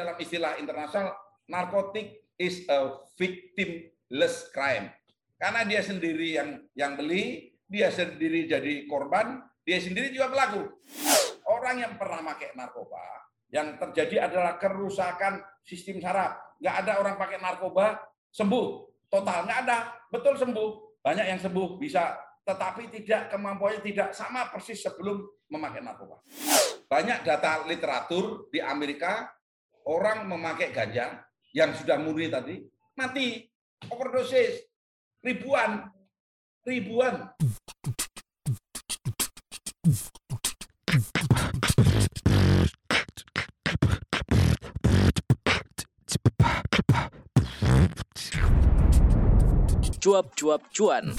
dalam istilah internasional narkotik is a victimless crime. Karena dia sendiri yang yang beli, dia sendiri jadi korban, dia sendiri juga pelaku. Orang yang pernah pakai narkoba, yang terjadi adalah kerusakan sistem saraf. Nggak ada orang pakai narkoba sembuh total, nggak ada, betul sembuh. Banyak yang sembuh bisa, tetapi tidak kemampuannya tidak sama persis sebelum memakai narkoba. Banyak data literatur di Amerika orang memakai ganja yang sudah murni tadi mati overdosis ribuan ribuan cuap-cuap cuan.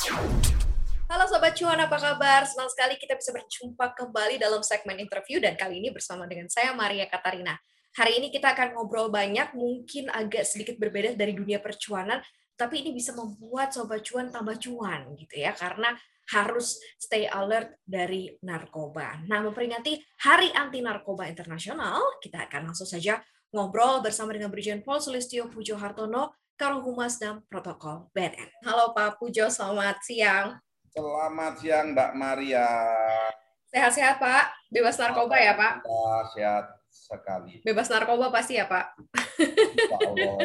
Halo Sobat Cuan, apa kabar? Senang sekali kita bisa berjumpa kembali dalam segmen interview dan kali ini bersama dengan saya Maria Katarina. Hari ini kita akan ngobrol banyak, mungkin agak sedikit berbeda dari dunia percuanan, tapi ini bisa membuat Sobat Cuan tambah cuan gitu ya, karena harus stay alert dari narkoba. Nah, memperingati Hari Anti Narkoba Internasional, kita akan langsung saja ngobrol bersama dengan Brigjen Pol Sulistio Pujo Hartono, Karo Humas dan Protokol BNN. Halo Pak Pujo, selamat siang. Selamat siang Mbak Maria. Sehat-sehat Pak, bebas narkoba ya Pak? Sehat sekali. Bebas narkoba pasti ya Pak? Insya Allah.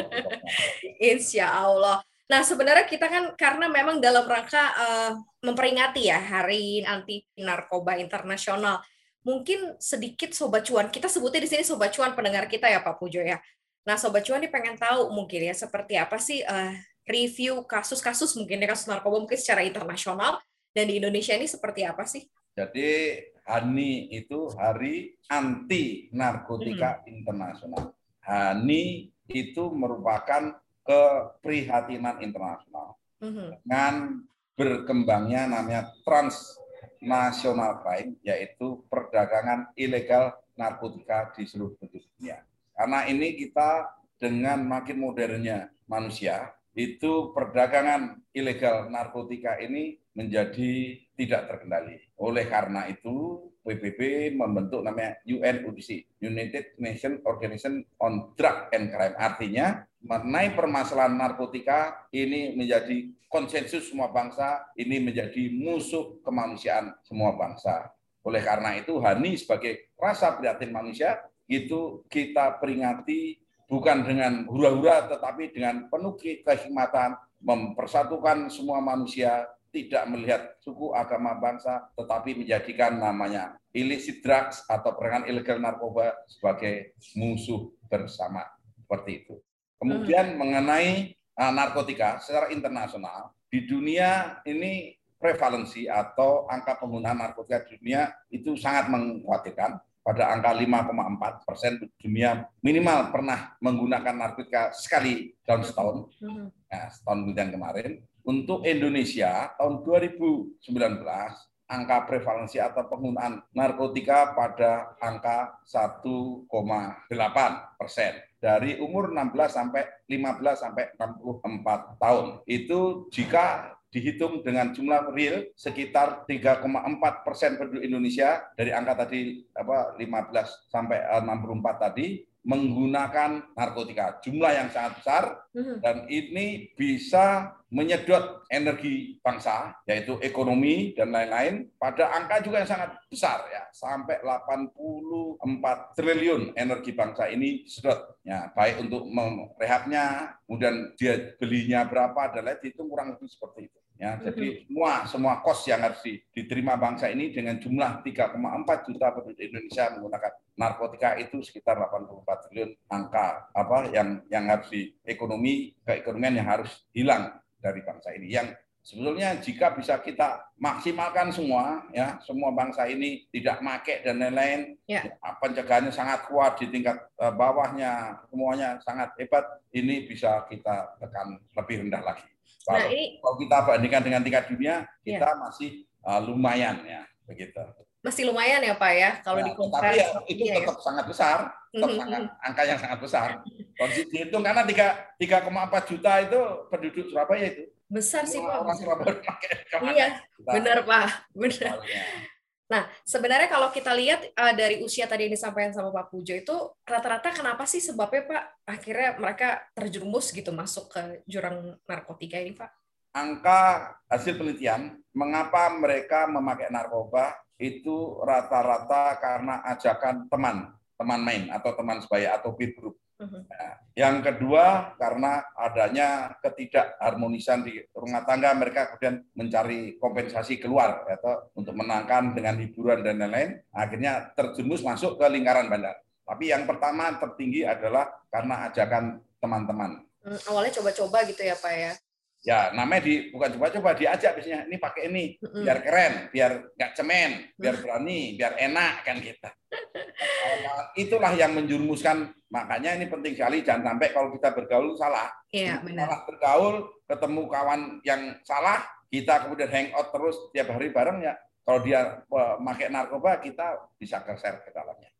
Insya Allah. Nah sebenarnya kita kan karena memang dalam rangka uh, memperingati ya Hari Anti Narkoba Internasional. Mungkin sedikit Sobat Cuan, kita sebutnya di sini Sobat Cuan pendengar kita ya Pak Pujo ya. Nah Sobat Cuan ini pengen tahu mungkin ya seperti apa sih uh, review kasus-kasus mungkin ya kasus narkoba mungkin secara internasional dan di Indonesia ini seperti apa sih? Jadi HANI itu Hari Anti Narkotika hmm. Internasional. HANI itu merupakan keprihatinan internasional hmm. dengan berkembangnya namanya transnational crime yaitu perdagangan ilegal narkotika di seluruh dunia. Karena ini kita dengan makin modernnya manusia, itu perdagangan ilegal narkotika ini menjadi tidak terkendali. Oleh karena itu, PBB membentuk namanya UNODC, United Nations Organization on Drug and Crime. Artinya, mengenai permasalahan narkotika ini menjadi konsensus semua bangsa, ini menjadi musuh kemanusiaan semua bangsa. Oleh karena itu, Hani sebagai rasa prihatin manusia itu kita peringati bukan dengan hura-hura tetapi dengan penuh kehikmatan mempersatukan semua manusia tidak melihat suku, agama, bangsa, tetapi menjadikan namanya illicit drugs atau perangan ilegal narkoba sebagai musuh bersama. Seperti itu. Kemudian hmm. mengenai uh, narkotika secara internasional, di dunia ini prevalensi atau angka penggunaan narkotika di dunia itu sangat mengkhawatirkan pada angka 5,4 persen dunia minimal pernah menggunakan narkotika sekali dalam setahun, mm-hmm. nah, setahun kemudian kemarin. Untuk Indonesia tahun 2019 angka prevalensi atau penggunaan narkotika pada angka 1,8 persen dari umur 16 sampai 15 sampai 64 tahun. Itu jika dihitung dengan jumlah real sekitar 3,4 persen penduduk Indonesia dari angka tadi apa 15 sampai 64 tadi menggunakan narkotika. Jumlah yang sangat besar mhm. dan ini bisa menyedot energi bangsa yaitu ekonomi dan lain-lain pada angka juga yang sangat besar ya. Sampai 84 triliun energi bangsa ini sedot ya baik untuk merehabnya kemudian dia belinya berapa dan lain itu kurang lebih seperti itu Ya, jadi semua semua kos yang harus diterima bangsa ini dengan jumlah 3,4 juta penduduk Indonesia menggunakan narkotika itu sekitar 84 triliun angka apa yang yang harus di ekonomi keekonomian yang harus hilang dari bangsa ini. Yang sebetulnya jika bisa kita maksimalkan semua ya semua bangsa ini tidak make dan lain-lain ya. pencegahannya sangat kuat di tingkat uh, bawahnya semuanya sangat hebat ini bisa kita tekan lebih rendah lagi. Kalau, nah, ini, kalau kita bandingkan dengan tingkat dunia, kita ya. masih uh, lumayan ya, begitu. Masih lumayan ya Pak ya, kalau nah, di Tapi ya, itu ya, tetap ya. sangat besar, tetap mm-hmm. sangat, angka yang sangat besar. Kalau dihitung karena 3,4 juta itu penduduk Surabaya itu. Besar sih Pak. Orang Surabaya pakai. Iya, benar Pak, benar. Nah, sebenarnya kalau kita lihat uh, dari usia tadi yang disampaikan sama Pak Pujo itu rata-rata kenapa sih sebabnya Pak akhirnya mereka terjerumus gitu masuk ke jurang narkotika ini Pak? Angka hasil penelitian mengapa mereka memakai narkoba itu rata-rata karena ajakan teman, teman main atau teman sebaya atau peer group. Nah, yang kedua karena adanya ketidakharmonisan di rumah tangga mereka kemudian mencari kompensasi keluar atau untuk menangkan dengan hiburan dan lain-lain akhirnya terjerumus masuk ke lingkaran bandar. Tapi yang pertama tertinggi adalah karena ajakan teman-teman. Hmm, awalnya coba-coba gitu ya Pak ya? Ya, namanya di bukan coba-coba diajak biasanya ini pakai ini biar keren, biar nggak cemen, biar berani, biar enak kan kita. Itulah yang menjurumuskan. Makanya ini penting sekali jangan sampai kalau kita bergaul salah. Iya, benar. Salah bergaul, ketemu kawan yang salah, kita kemudian hangout terus tiap hari bareng ya. Kalau dia memakai narkoba, kita bisa keser ke dalamnya.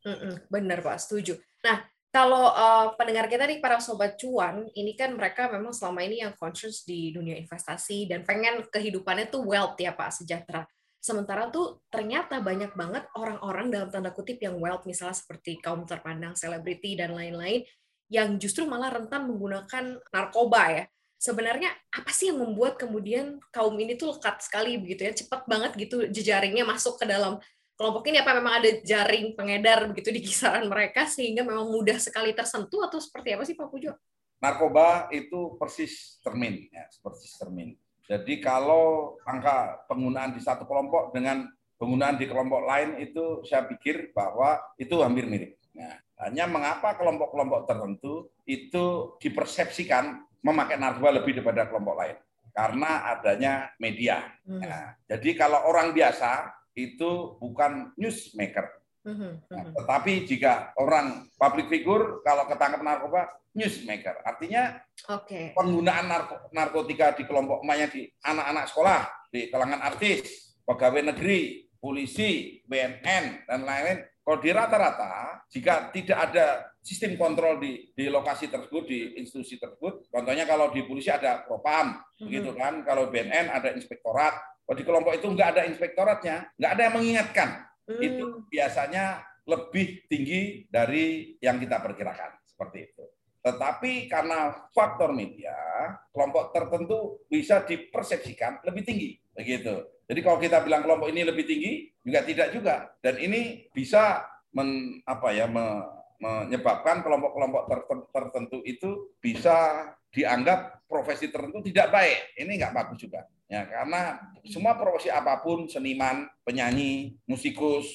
Benar Pak, setuju. Nah, kalau uh, pendengar kita nih para sobat cuan, ini kan mereka memang selama ini yang conscious di dunia investasi dan pengen kehidupannya tuh wealth ya Pak, sejahtera. Sementara tuh ternyata banyak banget orang-orang dalam tanda kutip yang wealth misalnya seperti kaum terpandang, selebriti dan lain-lain yang justru malah rentan menggunakan narkoba ya. Sebenarnya apa sih yang membuat kemudian kaum ini tuh lekat sekali begitu ya, cepat banget gitu jejaringnya masuk ke dalam kelompok ini apa memang ada jaring pengedar begitu di kisaran mereka sehingga memang mudah sekali tersentuh atau seperti apa sih Pak Pujo? Narkoba itu persis termin ya, persis termin. Jadi kalau angka penggunaan di satu kelompok dengan penggunaan di kelompok lain itu saya pikir bahwa itu hampir mirip. Nah, hanya mengapa kelompok-kelompok tertentu itu dipersepsikan memakai narkoba lebih daripada kelompok lain karena adanya media. Hmm. Nah, jadi kalau orang biasa itu bukan newsmaker. Mhm, nah, mhm. tetapi jika orang public figure kalau ketangkap narkoba newsmaker, artinya okay. penggunaan narkotika di kelompok emaknya di anak-anak sekolah, di kalangan artis, pegawai negeri, polisi, BNN dan lain-lain. Kalau di rata-rata, jika tidak ada sistem kontrol di, di lokasi tersebut, di institusi tersebut, contohnya kalau di polisi ada propam, mm-hmm. begitu kan, kalau BNN ada inspektorat, kalau di kelompok itu nggak ada inspektoratnya, nggak ada yang mengingatkan. Hmm. Itu biasanya lebih tinggi dari yang kita perkirakan. Seperti itu. Tetapi karena faktor media, kelompok tertentu bisa dipersepsikan lebih tinggi. Begitu. Jadi kalau kita bilang kelompok ini lebih tinggi, juga tidak juga. Dan ini bisa men, apa ya, me, menyebabkan kelompok-kelompok tertentu itu bisa dianggap profesi tertentu tidak baik. Ini nggak bagus juga. Ya, karena semua profesi apa pun, seniman, penyanyi, musikus,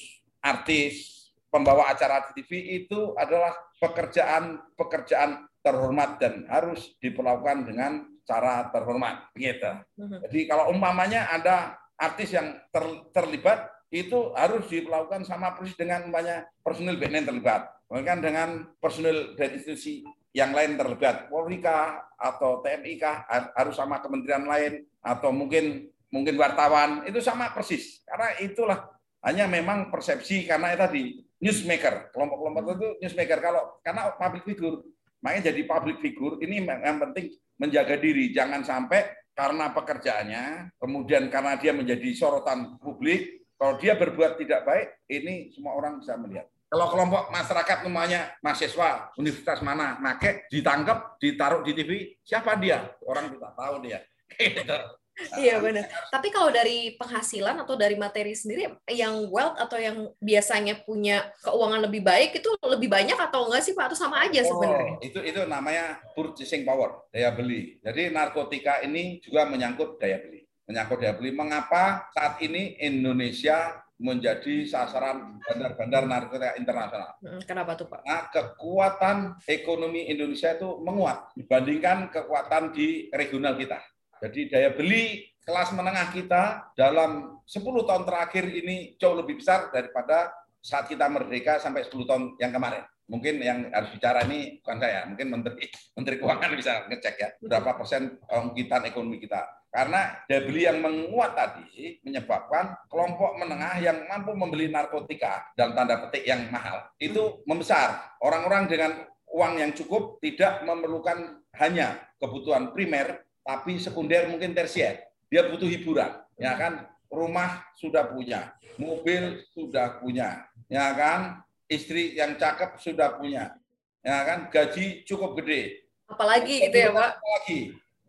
artis, pembawa acara TV itu adalah pekerjaan-pekerjaan terhormat dan harus diperlakukan dengan cara terhormat. Gitu. Mhm. Jadi kalau umpamanya ada artis yang ter, terlibat, itu harus dilakukan sama persis dengan umpamanya personil BNN terlibat. Bahkan dengan personil dari institusi yang lain terlibat, Polri kah atau TNI kah harus sama kementerian lain atau mungkin mungkin wartawan. Itu sama persis. Karena itulah hanya memang persepsi karena itu tadi newsmaker. Kelompok-kelompok itu newsmaker. Kalau karena public figure. Makanya jadi public figure ini yang penting menjaga diri. Jangan sampai karena pekerjaannya kemudian karena dia menjadi sorotan publik kalau dia berbuat tidak baik ini semua orang bisa melihat. Kalau kelompok masyarakat namanya mahasiswa universitas mana, make ditangkap, ditaruh di TV, siapa dia? Orang tidak tahu dia. Iya benar. Tapi kalau dari penghasilan atau dari materi sendiri, yang wealth atau yang biasanya punya keuangan lebih baik itu lebih banyak atau enggak sih Pak? Atau sama aja sebenarnya? Oh, itu itu namanya purchasing power, daya beli. Jadi narkotika ini juga menyangkut daya beli. Menyangkut daya beli. Mengapa saat ini Indonesia menjadi sasaran bandar-bandar narkotika internasional. Hmm, kenapa tuh Pak? Nah, kekuatan ekonomi Indonesia itu menguat dibandingkan kekuatan di regional kita. Jadi daya beli kelas menengah kita dalam 10 tahun terakhir ini jauh lebih besar daripada saat kita merdeka sampai 10 tahun yang kemarin. Mungkin yang harus bicara ini bukan saya, mungkin Menteri Menteri Keuangan bisa ngecek ya berapa persen bangkitan ekonomi kita karena daya beli yang menguat tadi menyebabkan kelompok menengah yang mampu membeli narkotika dalam tanda petik yang mahal itu membesar. Orang-orang dengan uang yang cukup tidak memerlukan hanya kebutuhan primer, tapi sekunder mungkin tersier. Dia butuh hiburan, ya kan? rumah sudah punya, mobil sudah punya, ya kan? Istri yang cakep sudah punya, ya kan? Gaji cukup gede. Apalagi gitu ya, Pak? Apalagi,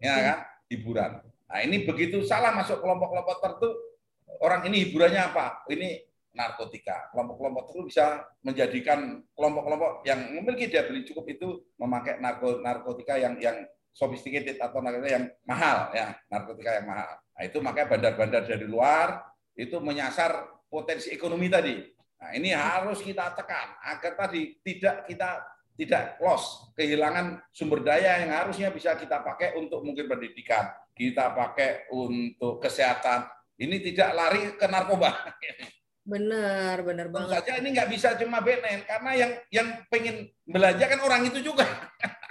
ya kan? Hiburan. Nah, ini begitu salah masuk kelompok-kelompok tertentu, orang ini hiburannya apa? Ini narkotika. Kelompok-kelompok itu bisa menjadikan kelompok-kelompok yang memiliki daya beli cukup itu memakai narkotika yang yang sophisticated atau narkotika yang mahal ya, narkotika yang mahal. Nah, itu makanya bandar-bandar dari luar itu menyasar potensi ekonomi tadi. Nah, ini harus kita tekan agar tadi tidak kita tidak loss, kehilangan sumber daya yang harusnya bisa kita pakai untuk mungkin pendidikan, kita pakai untuk kesehatan. Ini tidak lari ke narkoba. Benar, benar banget. saja ini nggak bisa cuma BNN karena yang yang pengen belanja kan orang itu juga.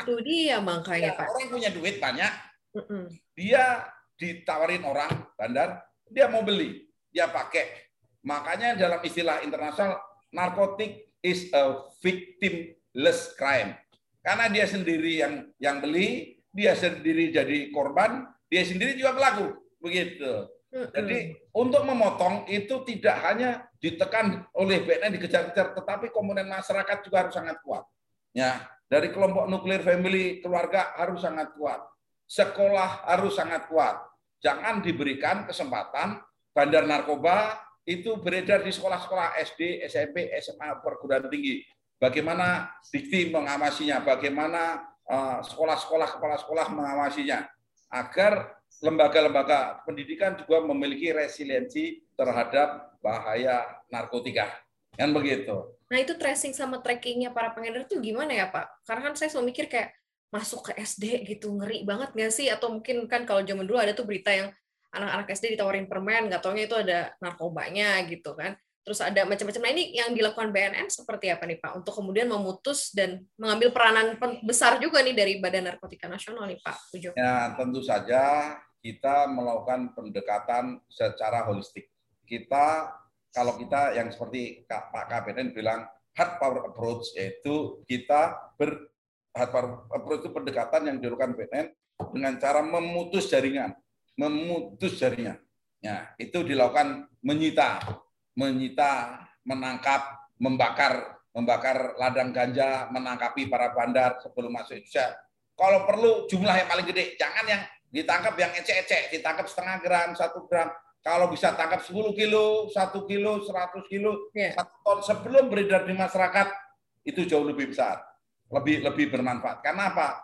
Itu dia makanya ya, Pak. Orang punya duit banyak, mm -mm. dia ditawarin orang bandar, dia mau beli, dia pakai. Makanya dalam istilah internasional, narkotik is a victimless crime. Karena dia sendiri yang yang beli, dia sendiri jadi korban, dia sendiri juga pelaku. Begitu. Jadi untuk memotong itu tidak hanya ditekan oleh BNN dikejar-kejar, tetapi komponen masyarakat juga harus sangat kuat. Ya, dari kelompok nuklir family keluarga harus sangat kuat. Sekolah harus sangat kuat. Jangan diberikan kesempatan bandar narkoba itu beredar di sekolah-sekolah SD, SMP, SMA, perguruan tinggi. Bagaimana dikti mengawasinya, bagaimana eh, sekolah-sekolah kepala sekolah mengawasinya agar lembaga-lembaga pendidikan juga memiliki resiliensi terhadap bahaya narkotika. Kan begitu. Nah itu tracing sama trackingnya para pengedar itu gimana ya Pak? Karena kan saya selalu mikir kayak masuk ke SD gitu ngeri banget nggak sih? Atau mungkin kan kalau zaman dulu ada tuh berita yang anak-anak SD ditawarin permen, nggak taunya itu ada narkobanya gitu kan. Terus ada macam-macam. Nah ini yang dilakukan BNN seperti apa nih Pak? Untuk kemudian memutus dan mengambil peranan besar juga nih dari Badan Narkotika Nasional nih Pak Pujo. Ya tentu saja kita melakukan pendekatan secara holistik. Kita kalau kita yang seperti Pak KPN bilang hard power approach yaitu kita ber hard power approach itu pendekatan yang dilakukan BNN dengan cara memutus jaringan, memutus jaringan. Ya, itu dilakukan menyita menyita, menangkap, membakar, membakar ladang ganja, menangkapi para bandar sebelum masuk Indonesia. Kalau perlu jumlah yang paling gede, jangan yang ditangkap yang ecek-ecek, ditangkap setengah gram, satu gram. Kalau bisa tangkap 10 kilo, satu kilo, 100 kilo, yeah. satu ton sebelum beredar di masyarakat, itu jauh lebih besar, lebih lebih bermanfaat. Karena apa?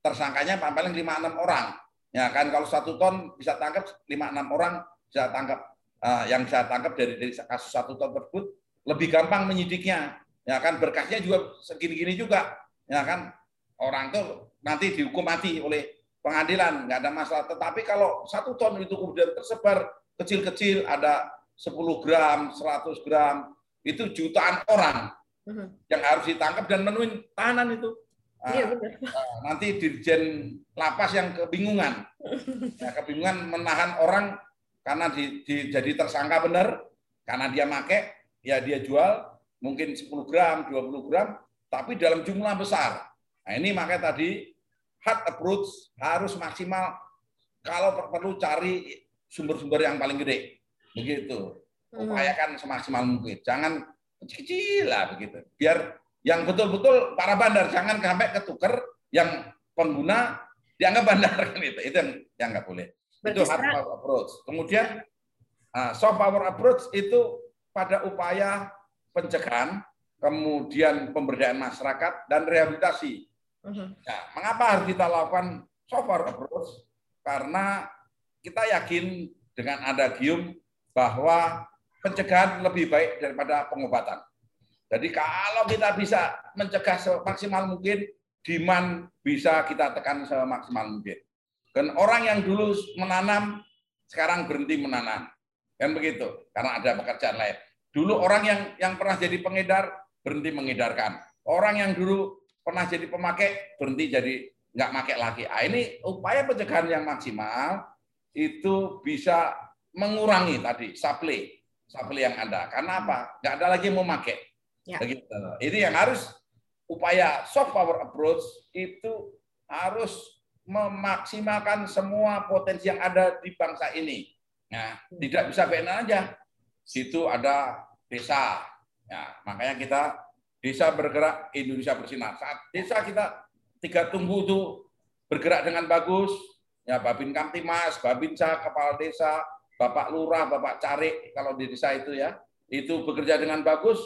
Tersangkanya paling 5-6 orang. Ya kan kalau satu ton bisa tangkap 5-6 orang bisa tangkap uh, yang saya tangkap dari, dari kasus satu tahun tersebut lebih gampang menyidiknya ya kan berkasnya juga segini-gini juga ya kan orang tuh nanti dihukum mati oleh pengadilan nggak ada masalah tetapi kalau satu ton itu kemudian tersebar kecil-kecil ada 10 gram 100 gram itu jutaan orang uh-huh. yang harus ditangkap dan menuin tahanan itu iya, nah, nanti dirjen lapas yang kebingungan ya, kebingungan menahan orang karena di, di, jadi tersangka benar, karena dia make, ya dia jual mungkin 10 gram, 20 gram, tapi dalam jumlah besar. Nah ini makanya tadi hard approach harus maksimal kalau perlu cari sumber-sumber yang paling gede. Begitu. Hmm. Upayakan semaksimal mungkin. Jangan kecil-kecil lah begitu. Biar yang betul-betul para bandar jangan sampai ketuker yang pengguna dianggap bandar kan itu. Itu yang yang nggak boleh itu hard power approach. Kemudian uh, soft power approach itu pada upaya pencegahan, kemudian pemberdayaan masyarakat dan rehabilitasi. Uh-huh. Ya, mengapa harus kita lakukan soft power approach? Karena kita yakin dengan ada gium bahwa pencegahan lebih baik daripada pengobatan. Jadi kalau kita bisa mencegah semaksimal mungkin, demand bisa kita tekan semaksimal mungkin. Dan orang yang dulu menanam sekarang berhenti menanam. Kan begitu, karena ada pekerjaan lain. Dulu orang yang yang pernah jadi pengedar berhenti mengedarkan. Orang yang dulu pernah jadi pemakai berhenti jadi nggak pakai lagi. Ah, ini upaya pencegahan yang maksimal itu bisa mengurangi tadi supply supply yang ada. Karena apa? Nggak ada lagi yang mau pakai. Ya. Begitu. Ini yang harus upaya soft power approach itu harus memaksimalkan semua potensi yang ada di bangsa ini. Ya, tidak bisa BNN aja. Situ ada desa. Ya, makanya kita desa bergerak Indonesia bersinar. Saat desa kita tiga tumbuh itu bergerak dengan bagus, ya Babin Kamtimas, Babinsa, kepala desa, Bapak Lurah, Bapak Carik kalau di desa itu ya, itu bekerja dengan bagus,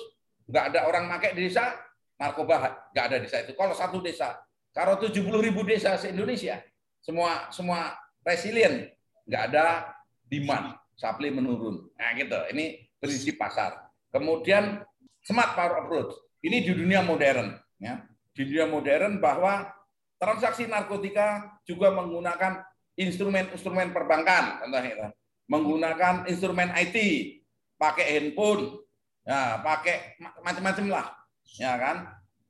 nggak ada orang pakai di desa, narkoba nggak ada di desa itu. Kalau satu desa, kalau 70 ribu desa se Indonesia, semua semua resilient, nggak ada demand, supply menurun. Nah gitu, ini prinsip pasar. Kemudian smart power approach, ini di dunia modern, ya. Di dunia modern bahwa transaksi narkotika juga menggunakan instrumen-instrumen perbankan, contohnya menggunakan instrumen IT, pakai handphone, ya, pakai macam-macam lah, ya kan?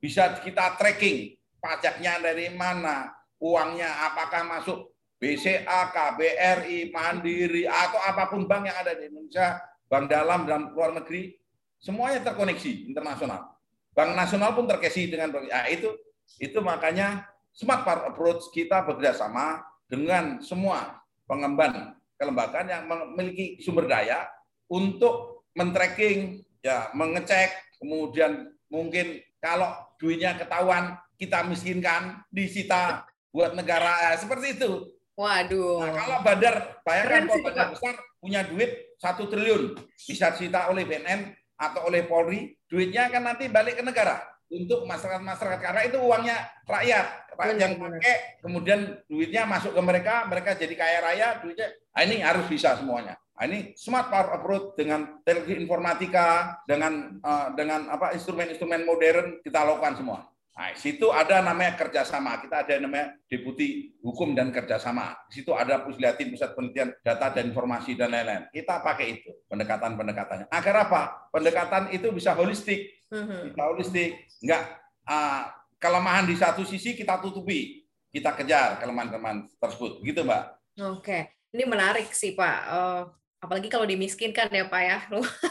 Bisa kita tracking pajaknya dari mana, uangnya apakah masuk BCA, KBRI, Mandiri, atau apa pun bank yang ada di Indonesia, bank dalam dan luar negeri, semuanya terkoneksi internasional. Bank nasional pun terkoneksi dengan bank. Ya, itu itu makanya smart approach kita bekerjasama dengan semua pengemban kelembagaan yang memiliki sumber daya untuk men-tracking, ya, mengecek, kemudian mungkin kalau duitnya ketahuan kita miskinkan, disita buat negara, ya, seperti itu. Waduh. Nah, kalau Badar, bayangkan kalau Badar besar punya duit satu triliun, bisa disita oleh BNN atau oleh Polri, duitnya kan nanti balik ke negara untuk masyarakat-masyarakat karena itu uangnya rakyat, rakyat yang pakai, kemudian duitnya masuk ke mereka, mereka jadi kaya raya, duitnya, nah ini harus bisa semuanya. Nah, ini smart power approach dengan teknologi informatika, dengan uh, dengan apa instrumen-instrumen modern kita lakukan semua. Nah, situ ada namanya kerjasama. Kita ada namanya deputi hukum dan kerjasama. Di situ ada pusliatin pusat penelitian data dan informasi dan lain-lain. Kita pakai itu pendekatan-pendekatannya. Agar apa? Pendekatan itu bisa holistik, mhm. bisa holistik. Enggak uh, kelemahan di satu sisi kita tutupi, kita kejar kelemahan-kelemahan tersebut. Gitu, Mbak. Oke, ini menarik sih, Pak. Uh, apalagi kalau dimiskinkan ya, Pak ya.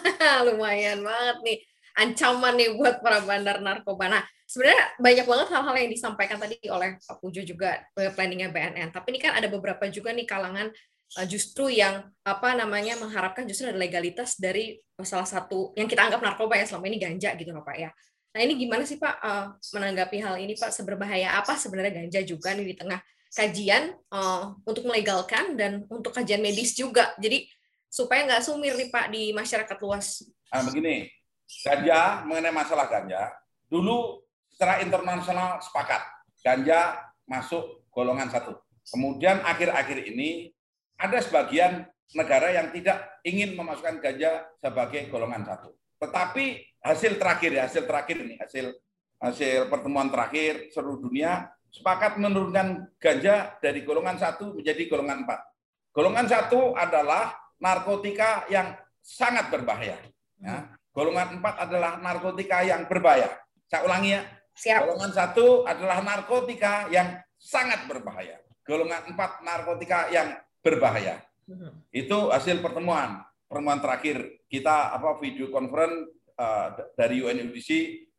Lumayan banget nih ancaman nih buat para bandar narkoba. Nah, sebenarnya banyak banget hal-hal yang disampaikan tadi oleh Pak Pujo juga planningnya BNN. Tapi ini kan ada beberapa juga nih kalangan justru yang apa namanya mengharapkan justru ada legalitas dari salah satu yang kita anggap narkoba ya selama ini ganja gitu loh Pak ya. Nah ini gimana sih Pak uh, menanggapi hal ini Pak seberbahaya apa sebenarnya ganja juga nih di tengah kajian uh, untuk melegalkan dan untuk kajian medis juga. Jadi supaya nggak sumir nih Pak di masyarakat luas. Nah, begini, ganja mengenai masalah ganja dulu secara internasional sepakat ganja masuk golongan satu. Kemudian akhir-akhir ini ada sebagian negara yang tidak ingin memasukkan ganja sebagai golongan satu. Tetapi hasil terakhir ya, hasil terakhir ini, hasil hasil pertemuan terakhir seluruh dunia sepakat menurunkan ganja dari golongan satu menjadi golongan empat. Golongan satu adalah narkotika yang sangat berbahaya. Ya. Golongan empat adalah narkotika yang berbahaya. Saya ulangi ya, Siap. Golongan satu adalah narkotika yang sangat berbahaya. Golongan empat narkotika yang berbahaya. Hmm. Itu hasil pertemuan pertemuan terakhir kita apa video conference uh, dari UNODC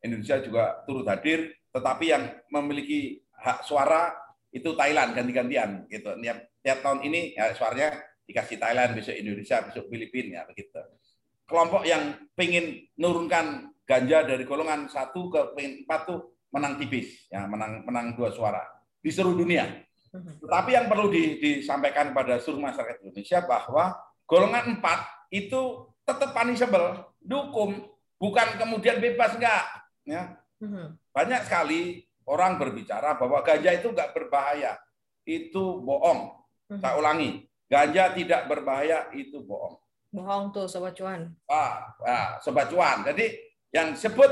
Indonesia juga turut hadir, tetapi yang memiliki hak suara itu Thailand ganti-gantian gitu. Tiap, tiap tahun ini ya suaranya dikasih Thailand, besok Indonesia, besok Filipina ya begitu. Kelompok yang ingin menurunkan Ganja dari golongan satu ke empat tuh menang tipis, ya menang menang dua suara di seluruh dunia. Mhm. Tetapi yang perlu di, disampaikan pada seluruh masyarakat Indonesia bahwa golongan empat itu tetap punishable, dukung, bukan kemudian bebas enggak. Ya. Mhm. Banyak sekali orang berbicara bahwa ganja itu enggak berbahaya, itu bohong. Mhm. Saya ulangi, ganja tidak berbahaya itu bohong. Bohong tuh sobat cuan. Ah, ah sobat cuan. Jadi yang disebut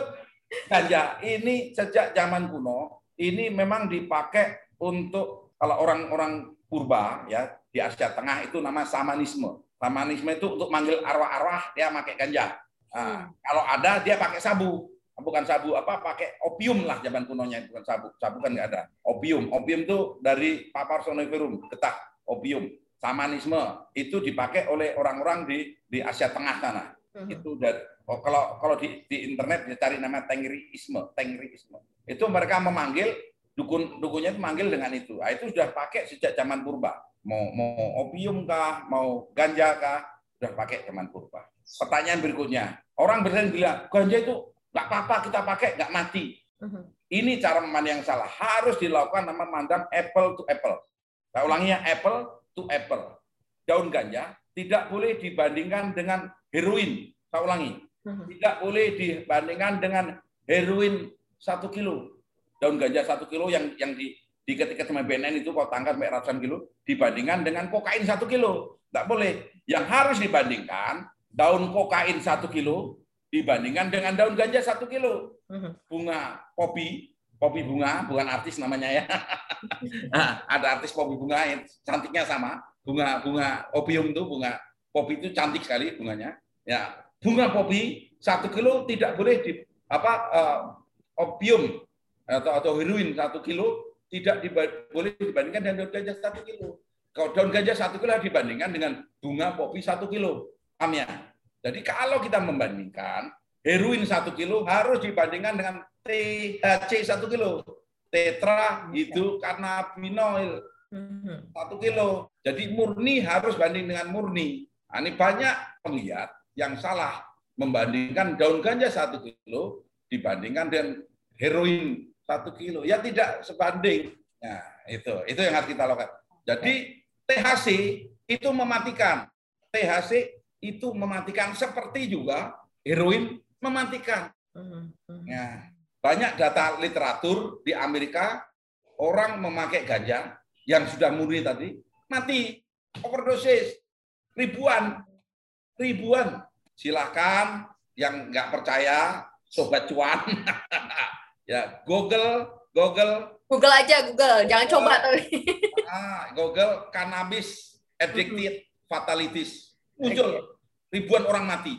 ganja ini sejak zaman kuno ini memang dipakai untuk kalau orang-orang purba ya di Asia Tengah itu nama samanisme. Samanisme itu untuk manggil arwah-arwah dia pakai ganja. Nah, hmm. Kalau ada dia pakai sabu, bukan sabu apa pakai opium lah zaman kunonya bukan sabu. Sabu kan nggak ada. Opium, opium itu dari papar somniferum, getah opium. Samanisme itu dipakai oleh orang-orang di di Asia Tengah sana. Hmm. Itu dari Oh, kalau kalau di, di internet dicari nama tengriisme, tengriisme. Itu mereka memanggil dukun dukunnya itu manggil dengan itu. Nah, itu sudah pakai sejak zaman purba. mau mau opium kah, mau ganja kah, sudah pakai zaman purba. Pertanyaan berikutnya, orang bertanya bilang ganja itu nggak apa-apa kita pakai nggak mati. Mhm. Ini cara memandang yang salah. Harus dilakukan nama memandang apple to apple. Saya ulanginya apple to apple. Daun ganja tidak boleh dibandingkan dengan heroin. Saya ulangi, mhm. tidak boleh dibandingkan dengan heroin satu kilo. Daun ganja satu kilo yang yang di di ketika sama BNN itu kalau tangkap ratusan kilo dibandingkan dengan kokain satu kilo. Tidak boleh. Yang harus dibandingkan daun kokain satu kilo dibandingkan dengan daun ganja satu kilo. Mhm. Bunga kopi, kopi bunga, bukan artis namanya ya. nah, ada artis kopi bunga yang cantiknya sama. Bunga bunga opium itu bunga kopi itu cantik sekali bunganya. Ya, bunga kopi satu kilo tidak boleh di apa uh, opium atau atau heroin satu kilo tidak boleh dibandingkan dengan daun ganja satu kilo. Kalau daun ganja satu kilo dibandingkan dengan bunga kopi satu kilo. Amnya. Jadi kalau kita membandingkan, heroin satu kilo harus dibandingkan dengan THC satu kilo. Tetra itu karena cannabinoid mhm. satu kilo. Jadi murni harus banding dengan murni. Nah, ini banyak penggiat yang salah membandingkan daun ganja satu kilo dibandingkan dengan heroin satu kilo. Ya tidak sebanding. Nah, itu itu yang harus kita lakukan. Jadi THC itu mematikan. THC itu mematikan seperti juga heroin mematikan. Nah, banyak data literatur di Amerika orang memakai ganja yang sudah murni tadi mati overdosis ribuan ribuan silahkan yang nggak percaya sobat cuan Ya, Google, Google. Google aja, Google. Jangan Google, coba tapi. ah, Google cannabis addicted fatalities. Muncul ribuan orang mati.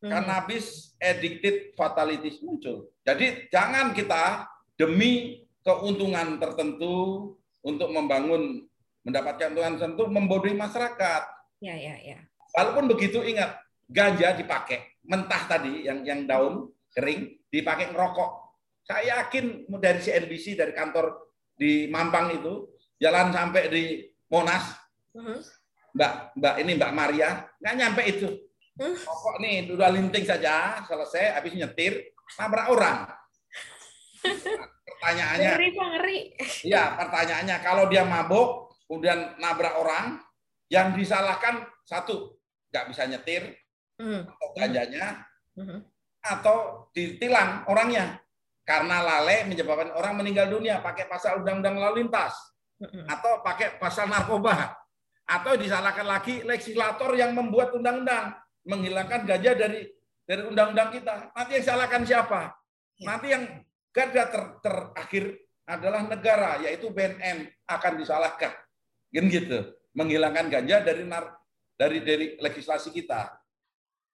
Cannabis addicted fatalities muncul. Jadi jangan kita demi keuntungan tertentu untuk membangun mendapatkan keuntungan tertentu membodohi masyarakat. Ya, ya, ya. Walaupun begitu ingat ganja dipakai mentah tadi yang yang daun kering dipakai ngerokok saya yakin dari CNBC dari kantor di Mampang itu jalan sampai di Monas, uh-huh. Mbak Mbak ini Mbak Maria nggak nyampe itu. Uh. Pokok nih udah linting saja selesai habis nyetir nabrak orang. pertanyaannya. Ngeri, ngeri. Iya, pertanyaannya kalau dia mabuk kemudian nabrak orang yang disalahkan satu nggak bisa nyetir uh. atau ganjanya uh. atau ditilang orangnya karena lalai menyebabkan orang meninggal dunia pakai pasal undang-undang lalu lintas atau pakai pasal narkoba atau disalahkan lagi legislator yang membuat undang-undang menghilangkan gajah dari dari undang-undang kita. Nanti yang salahkan siapa? Ya. Nanti yang garda ter, terakhir adalah negara yaitu BNN akan disalahkan. Kan gitu. Menghilangkan ganja dari nar, dari dari legislasi kita.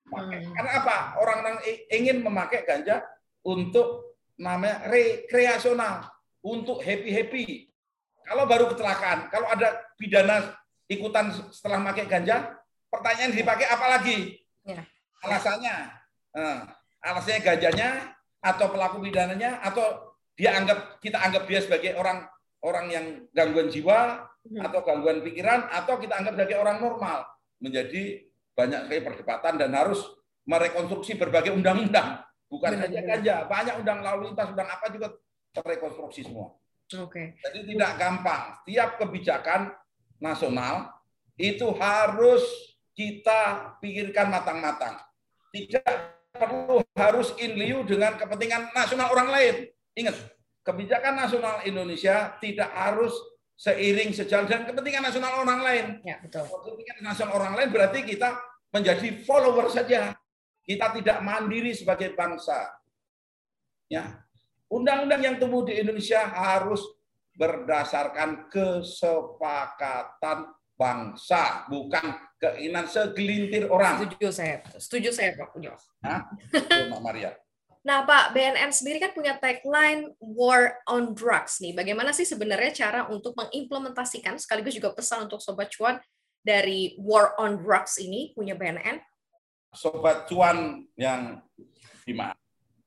Hmm. Karena apa? Orang-orang ingin memakai ganja untuk namanya rekreasional untuk happy happy. Kalau baru kecelakaan, kalau ada pidana ikutan setelah pakai ganja, pertanyaan dipakai apa lagi? Ya. Alasannya, eh, alasannya ganjanya atau pelaku pidananya atau dia anggap kita anggap dia sebagai orang orang yang gangguan jiwa hmm. atau gangguan pikiran atau kita anggap sebagai orang normal menjadi banyak sekali perdebatan dan harus merekonstruksi berbagai undang-undang Bukan hanya ganja, banyak undang lalu lintas, undang apa juga terrekonstruksi semua. Oke. Okay. Jadi tidak gampang. Tiap kebijakan nasional itu harus kita pikirkan matang-matang. Tidak perlu harus in lieu dengan kepentingan nasional orang lain. Ingat, kebijakan nasional Indonesia tidak harus seiring sejalan dengan kepentingan nasional orang lain. Ya, betul. Kepentingan nasional orang lain berarti kita menjadi follower saja. Kita tidak mandiri sebagai bangsa. Ya. Undang-undang yang tumbuh di Indonesia harus berdasarkan kesepakatan bangsa, bukan keinginan segelintir orang. Setuju saya, setuju saya Pak Pujo. Nah, Mbak Maria. Nah, Pak, BNN sendiri kan punya tagline War on Drugs nih. Bagaimana sih sebenarnya cara untuk mengimplementasikan sekaligus juga pesan untuk Sobat Cuan dari War on Drugs ini punya BNN? Sobat cuan yang gimana?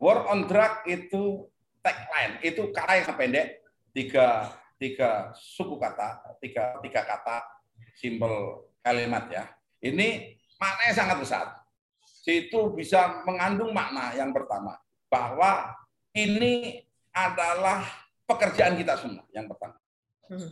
War on drug itu tagline, itu kata yang pendek, tiga tiga suku kata, tiga tiga kata simpel kalimat ya. Ini maknanya sangat besar. Itu bisa mengandung makna yang pertama bahwa ini adalah pekerjaan kita semua yang pertama. Hmm.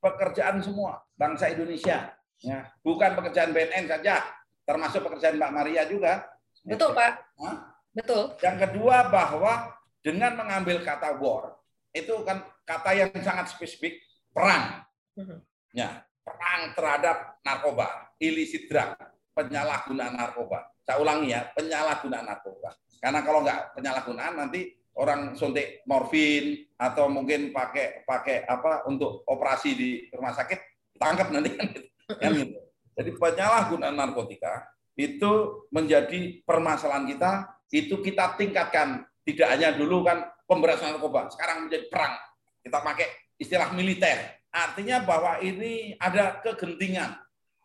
Pekerjaan semua bangsa Indonesia, ya bukan pekerjaan BNN saja, termasuk pekerjaan Mbak Maria juga. Betul Pak. Hah? Betul. Yang kedua bahwa dengan mengambil kata war itu kan kata yang sangat spesifik perang. Hmm. Ya, perang terhadap narkoba, illicit drug, penyalahgunaan narkoba. Saya ulangi ya, penyalahgunaan narkoba. Karena kalau nggak penyalahgunaan nanti orang suntik morfin atau mungkin pakai pakai apa untuk operasi di rumah sakit tangkap nanti kan gitu. Kan gitu. Jadi penyalahgunaan narkotika itu menjadi permasalahan kita, itu kita tingkatkan. Tidak hanya dulu kan pemberantasan narkoba, sekarang menjadi perang. Kita pakai istilah militer. Artinya bahwa ini ada kegentingan.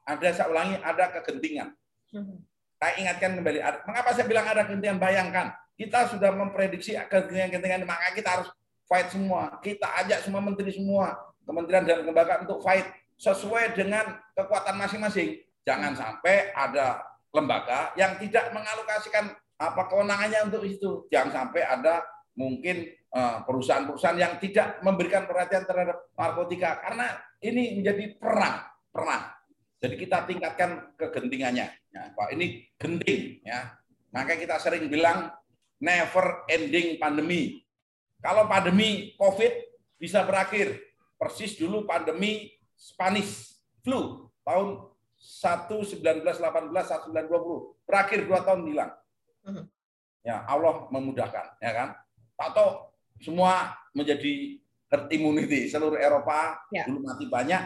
Ada saya ulangi, ada kegentingan. Hmm. Saya ingatkan kembali, mengapa saya bilang ada kegentingan? Bayangkan, kita sudah memprediksi kegentingan-kegentingan, maka kita harus fight semua. Kita ajak semua menteri semua, kementerian dan lembaga untuk fight sesuai dengan kekuatan masing-masing. Jangan sampai ada lembaga yang tidak mengalokasikan apa kewenangannya untuk itu. Jangan sampai ada mungkin eh, perusahaan-perusahaan yang tidak memberikan perhatian terhadap narkotika karena ini menjadi perang, perang. Jadi kita tingkatkan kegentingannya. Ya, ini genting ya. Maka kita sering bilang never ending pandemi. Kalau pandemi COVID bisa berakhir, persis dulu pandemi Spanish flu tahun 1918 1920 berakhir dua tahun hilang. Mhm. Ya Allah memudahkan, ya kan? Atau semua menjadi herd immunity seluruh Eropa ya. dulu mati banyak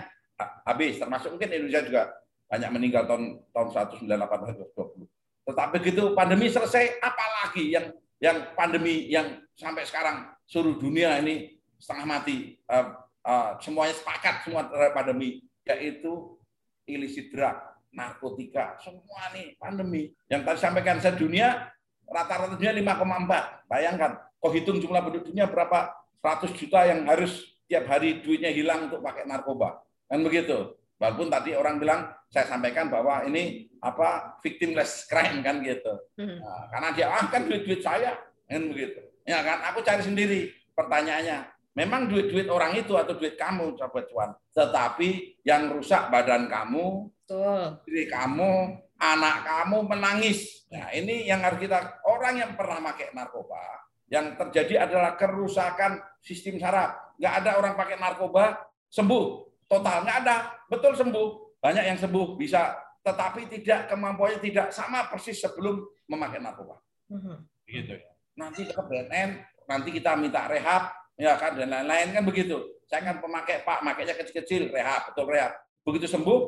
habis termasuk mungkin Indonesia juga banyak meninggal tahun tahun 1918 20. Tetapi begitu pandemi selesai, apalagi yang yang pandemi yang sampai sekarang seluruh dunia ini setengah mati, uh, uh, semuanya sepakat semua terhadap pandemi, yaitu illicit drug, narkotika, semua nih pandemi. Yang tadi sampaikan saya dunia rata-rata dunia 5,4. Bayangkan, kau hitung jumlah penduduk dunia berapa 100 juta yang harus tiap hari duitnya hilang untuk pakai narkoba. Kan begitu. Walaupun tadi orang bilang saya sampaikan bahwa ini apa victimless crime kan gitu. Hmm. Nah, karena dia ah kan duit-duit saya kan begitu. Ya kan aku cari sendiri pertanyaannya. Memang duit-duit orang itu atau duit kamu coba cuan. Tetapi yang rusak badan kamu, Betul. diri kamu, anak kamu menangis. Nah, ini yang harus kita orang yang pernah pakai narkoba, yang terjadi adalah kerusakan sistem saraf. Nggak ada orang pakai narkoba sembuh total nggak ada, betul sembuh. Banyak yang sembuh bisa, tetapi tidak kemampuannya tidak sama persis sebelum memakai narkoba. Mhm. Gitu ya. Nanti ke BNN, nanti kita minta rehab, ya kan dan lain-lain kan begitu. Saya kan pemakai Pak, makainya kecil-kecil, rehab, betul rehab. Begitu sembuh,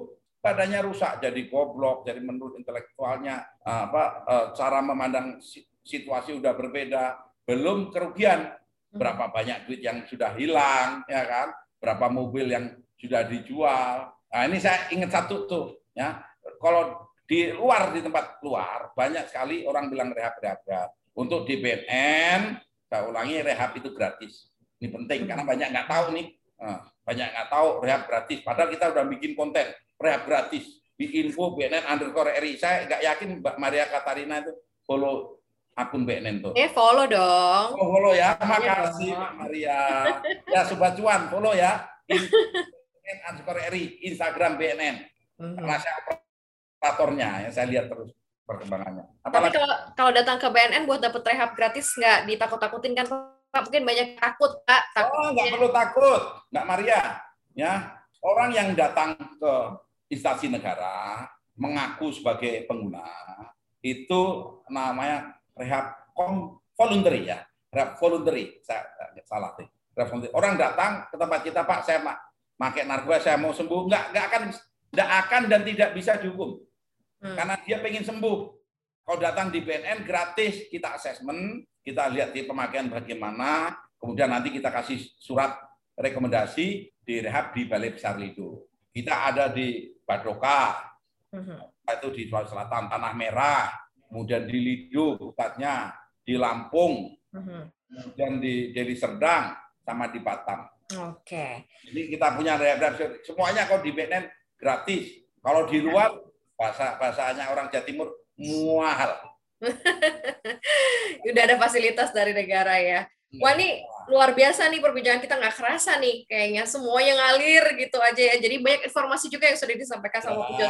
badannya rusak, jadi goblok, jadi menurut intelektualnya apa eh, cara memandang situasi udah berbeda, belum kerugian mhm. berapa banyak duit yang sudah hilang, ya kan? Berapa mobil yang sudah dijual. Nah, ini saya ingat satu tuh, ya. Kalau di luar di tempat luar banyak sekali orang bilang rehab rehab rehab. Untuk di BNN, saya ulangi rehab itu gratis. Ini penting karena banyak nggak tahu nih, nah, banyak nggak tahu rehab gratis. Padahal kita udah bikin konten rehab gratis di info BNN underscore RI. Saya nggak yakin Mbak Maria Katarina itu follow akun BNN tuh. Eh follow dong. Oh, follow ya, makasih Mbak Maria. Ya Sobat Cuan follow ya. BNN underscore RI, Instagram BNN. Mm-hmm. Karena saya operatornya, ya saya lihat terus perkembangannya. Apalagi... Tapi kalau kalau datang ke BNN buat dapat rehab gratis nggak ditakut-takutin kan Pak? Mungkin banyak takut Pak. Takut oh nggak perlu takut, Mbak Maria. Ya orang yang datang ke instansi negara mengaku sebagai pengguna itu namanya rehab voluntary ya, rehab voluntary. Saya salah sih. Orang datang ke tempat kita Pak, saya pakai narkoba saya mau sembuh nggak nggak akan nggak akan dan tidak bisa dihukum hmm. karena dia pengen sembuh kalau datang di BNN gratis kita asesmen kita lihat di pemakaian bagaimana kemudian nanti kita kasih surat rekomendasi di rehab di Balai Besar Lido kita ada di Badoka hmm. itu di Sulawesi Selatan Tanah Merah kemudian di Lido pusatnya di Lampung hmm. kemudian di Deli Serdang sama di Batam Oke. Jadi kita punya rehab semuanya kalau di BNN gratis. Kalau di luar bahasa bahasanya orang Jawa Timur mahal. Udah ada fasilitas dari negara ya. Wah ini luar biasa nih perbincangan kita nggak kerasa nih kayaknya semua yang ngalir gitu aja ya. Jadi banyak informasi juga yang sudah disampaikan sama Pujo.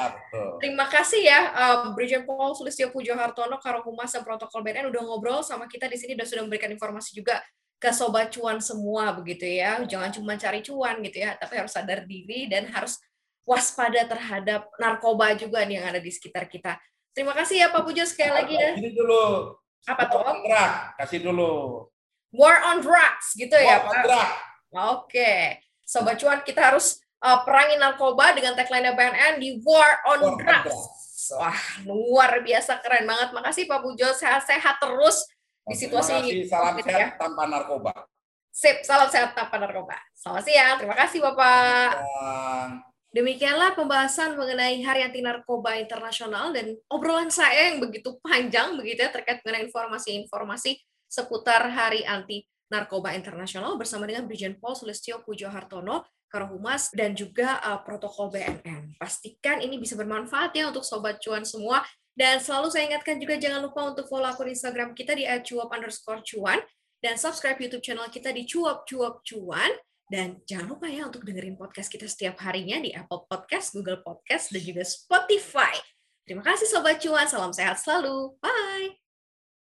Terima kasih ya um, Brigjen Paul Sulistyo Pujo Hartono Karo Humas dan Protokol BNN udah ngobrol sama kita di sini dan sudah memberikan informasi juga ke sobat cuan semua begitu ya. Jangan cuma cari cuan gitu ya, tapi harus sadar diri dan harus waspada terhadap narkoba juga nih yang ada di sekitar kita. Terima kasih ya Pak Pujo sekali lagi ya. Ini dulu. Apa tuh? Kasih dulu. War on drugs gitu ya, War ya Pak. Oke. Sobat cuan kita harus uh, perangi narkoba dengan tagline BNN di War on War drugs. On Wah, luar biasa keren banget. Makasih Pak Pujo, sehat-sehat terus di situasi ini. Salam sehat ya. tanpa narkoba. Sip, salam sehat tanpa narkoba. Selamat siang, terima kasih Bapak. Demikianlah pembahasan mengenai Hari Anti Narkoba Internasional dan obrolan saya yang begitu panjang begitu ya terkait mengenai informasi-informasi seputar Hari Anti Narkoba Internasional bersama dengan Brigjen Paul Sulistyo Pujo Hartono, Karohumas, dan juga uh, protokol BNN. Pastikan ini bisa bermanfaat ya untuk Sobat Cuan semua. Dan selalu saya ingatkan juga jangan lupa untuk follow akun Instagram kita di @cuap underscore cuan dan subscribe YouTube channel kita di cuap cuap cuan. Dan jangan lupa ya untuk dengerin podcast kita setiap harinya di Apple Podcast, Google Podcast, dan juga Spotify. Terima kasih Sobat Cuan, salam sehat selalu. Bye!